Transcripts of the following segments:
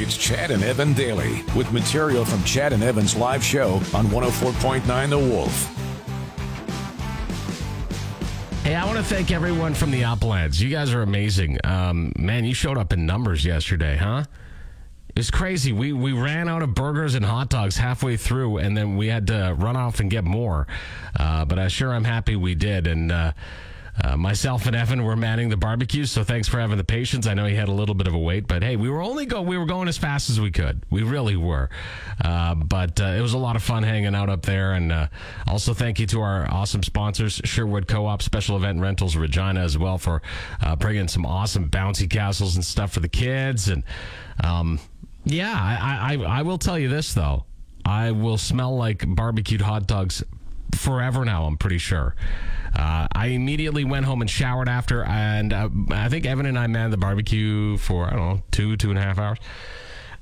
It's Chad and Evan daily with material from Chad and Evan's live show on 104.9 The Wolf. Hey, I want to thank everyone from the Uplands. You guys are amazing. Um, man, you showed up in numbers yesterday, huh? It's crazy. We we ran out of burgers and hot dogs halfway through, and then we had to run off and get more. Uh, but I sure am happy we did. And uh, uh, myself and Evan were manning the barbecue, so thanks for having the patience. I know he had a little bit of a wait, but hey, we were only go we were going as fast as we could. We really were. Uh, but uh, it was a lot of fun hanging out up there, and uh, also thank you to our awesome sponsors, Sherwood Co-op, Special Event Rentals, Regina as well for uh, bringing some awesome bouncy castles and stuff for the kids. And um, yeah, I, I I will tell you this though, I will smell like barbecued hot dogs forever now. I'm pretty sure. Uh, I immediately went home and showered after, and uh, I think Evan and I manned the barbecue for I don't know two two and a half hours.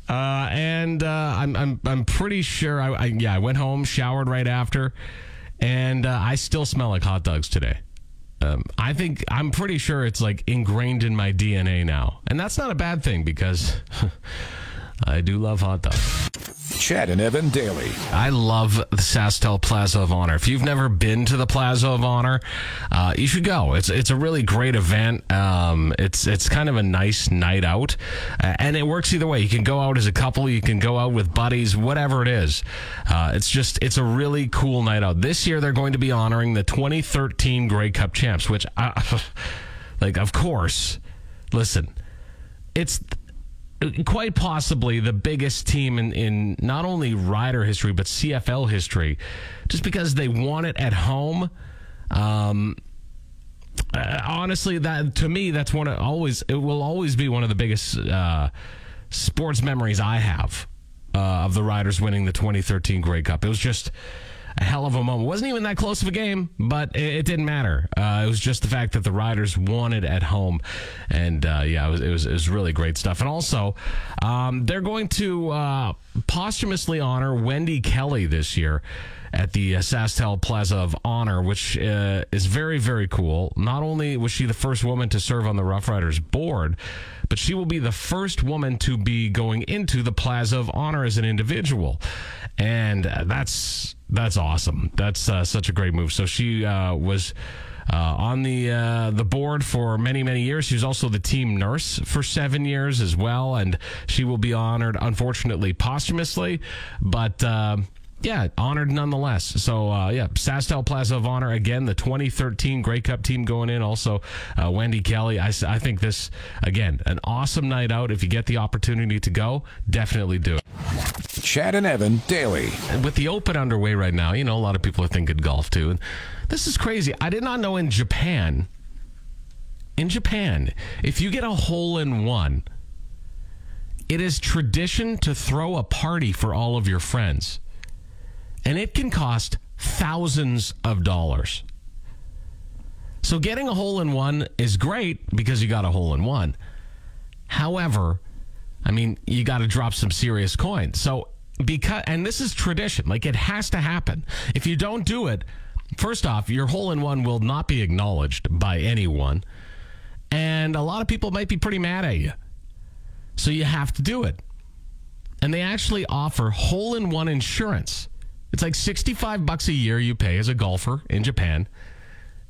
Uh, and uh, I'm I'm I'm pretty sure I, I yeah I went home showered right after, and uh, I still smell like hot dogs today. Um, I think I'm pretty sure it's like ingrained in my DNA now, and that's not a bad thing because I do love hot dogs. Chad and Evan daily. I love the SaskTel Plaza of Honor. If you've never been to the Plaza of Honor, uh, you should go. It's it's a really great event. Um, it's it's kind of a nice night out, uh, and it works either way. You can go out as a couple, you can go out with buddies, whatever it is. Uh, it's just it's a really cool night out. This year they're going to be honoring the 2013 Grey Cup champs, which, I, like, of course, listen, it's quite possibly the biggest team in, in not only rider history but CFL history, just because they won it at home. Um, uh, honestly, that to me, that's one of always it will always be one of the biggest uh, sports memories I have uh, of the Riders winning the 2013 Grey Cup. It was just a hell of a moment. Wasn't even that close of a game, but it, it didn't matter. Uh, it was just the fact that the Riders won it at home, and uh, yeah, it was, it was, it was really great stuff. And also, um, they're going to uh, posthumously honor Wendy Kelly this year at the uh, SaskTel Plaza of Honor, which uh, is very, very cool. Not only was she the first woman to serve on the Roughriders board, but she will be the first woman to be going into the Plaza of Honor as an individual, and uh, that's that's awesome. That's uh, such a great move. So she uh, was. Uh, on the uh, the board for many many years. She was also the team nurse for seven years as well, and she will be honored, unfortunately, posthumously, but. Uh, yeah, honored nonetheless. So, uh, yeah, SaskTel Plaza of Honor again, the 2013 Grey Cup team going in. Also, uh, Wendy Kelly. I, I think this again an awesome night out. If you get the opportunity to go, definitely do it. Chad and Evan daily. With the Open underway right now, you know a lot of people are thinking golf too, this is crazy. I did not know in Japan. In Japan, if you get a hole in one, it is tradition to throw a party for all of your friends and it can cost thousands of dollars. So getting a hole in one is great because you got a hole in one. However, I mean, you got to drop some serious coin. So because and this is tradition, like it has to happen. If you don't do it, first off, your hole in one will not be acknowledged by anyone. And a lot of people might be pretty mad at you. So you have to do it. And they actually offer hole in one insurance. It's like 65 bucks a year you pay as a golfer in Japan.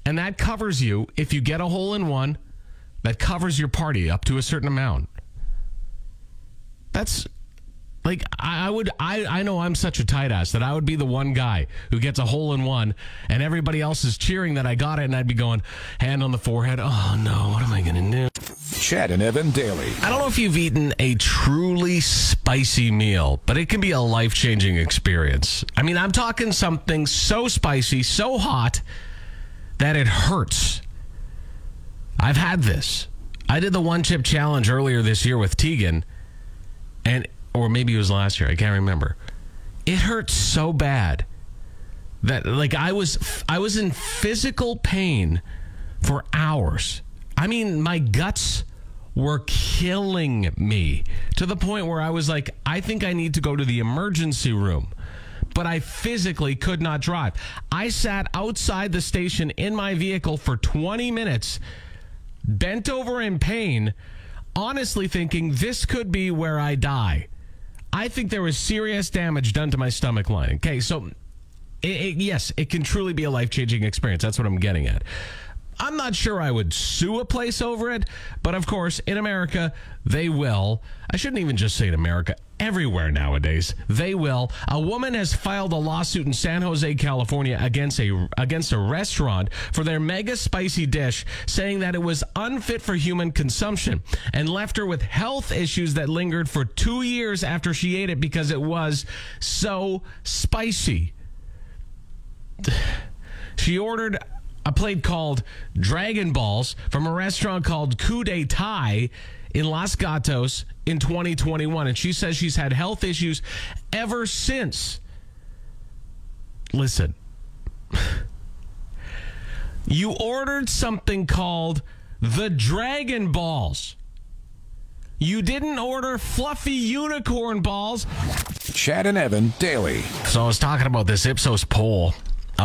And that covers you if you get a hole in one, that covers your party up to a certain amount. That's like I, I would I, I know I'm such a tight ass that I would be the one guy who gets a hole in one and everybody else is cheering that I got it and I'd be going hand on the forehead, oh no, what am I gonna do? Chad and Evan daily. I don't know if you've eaten a truly spicy meal, but it can be a life changing experience. I mean, I'm talking something so spicy, so hot that it hurts. I've had this. I did the one chip challenge earlier this year with Tegan, and or maybe it was last year. I can't remember. It hurt so bad that like I was I was in physical pain for hours. I mean, my guts were killing me to the point where I was like, I think I need to go to the emergency room. But I physically could not drive. I sat outside the station in my vehicle for 20 minutes, bent over in pain, honestly thinking this could be where I die. I think there was serious damage done to my stomach lining. Okay, so it, it, yes, it can truly be a life changing experience. That's what I'm getting at. I'm not sure I would sue a place over it, but of course, in America, they will. I shouldn't even just say in America, everywhere nowadays, they will. A woman has filed a lawsuit in San Jose, California against a against a restaurant for their mega spicy dish, saying that it was unfit for human consumption and left her with health issues that lingered for 2 years after she ate it because it was so spicy. She ordered a plate called Dragon Balls from a restaurant called Coup de Thai in Los Gatos in 2021. And she says she's had health issues ever since. Listen, you ordered something called the Dragon Balls. You didn't order fluffy unicorn balls. Chad and Evan daily. So I was talking about this Ipsos poll uh,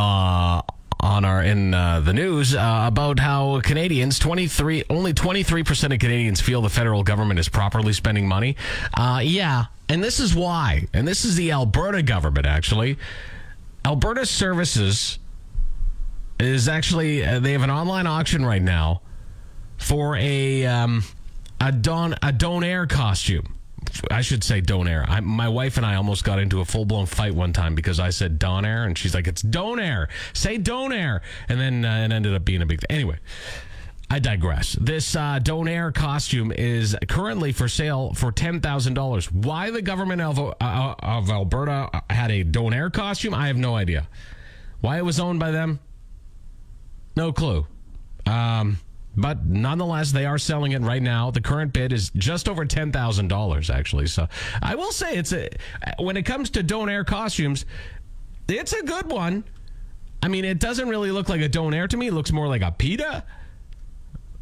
on our in uh, the news uh, about how Canadians 23 only 23% of Canadians feel the federal government is properly spending money. Uh, yeah, and this is why. And this is the Alberta government actually. Alberta Services is actually uh, they have an online auction right now for a um, a don a Donair costume. I should say Donair. I, my wife and I almost got into a full blown fight one time because I said Donair and she's like, "It's Donair. Say Donair," and then uh, it ended up being a big. Th- anyway, I digress. This uh, Donair costume is currently for sale for ten thousand dollars. Why the government of, uh, of Alberta had a Donair costume, I have no idea. Why it was owned by them, no clue. Um, but nonetheless, they are selling it right now. The current bid is just over ten thousand dollars, actually. So I will say it's a when it comes to Donair costumes, it's a good one. I mean, it doesn't really look like a Donair to me. It looks more like a pita.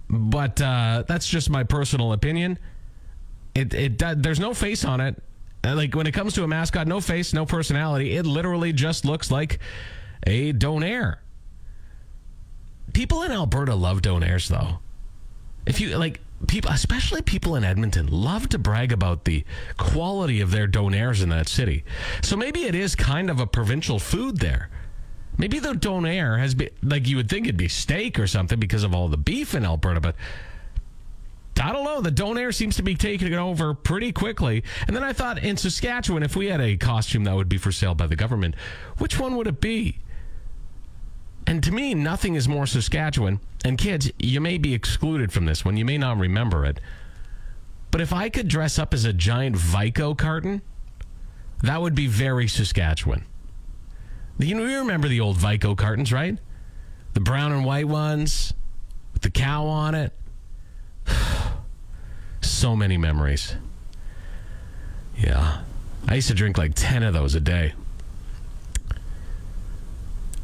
But uh, that's just my personal opinion. It it there's no face on it. Uh, like when it comes to a mascot, no face, no personality. It literally just looks like a Donair people in Alberta love Donairs, though. If you like, people, especially people in Edmonton, love to brag about the quality of their Donairs in that city. So maybe it is kind of a provincial food there. Maybe the Donair has been like you would think it'd be steak or something because of all the beef in Alberta, but I don't know. The Donair seems to be taking it over pretty quickly. And then I thought in Saskatchewan, if we had a costume that would be for sale by the government, which one would it be? And to me, nothing is more Saskatchewan. And kids, you may be excluded from this one. You may not remember it. But if I could dress up as a giant Vico carton, that would be very Saskatchewan. You know, you remember the old Vico cartons, right? The brown and white ones with the cow on it. so many memories. Yeah. I used to drink like 10 of those a day.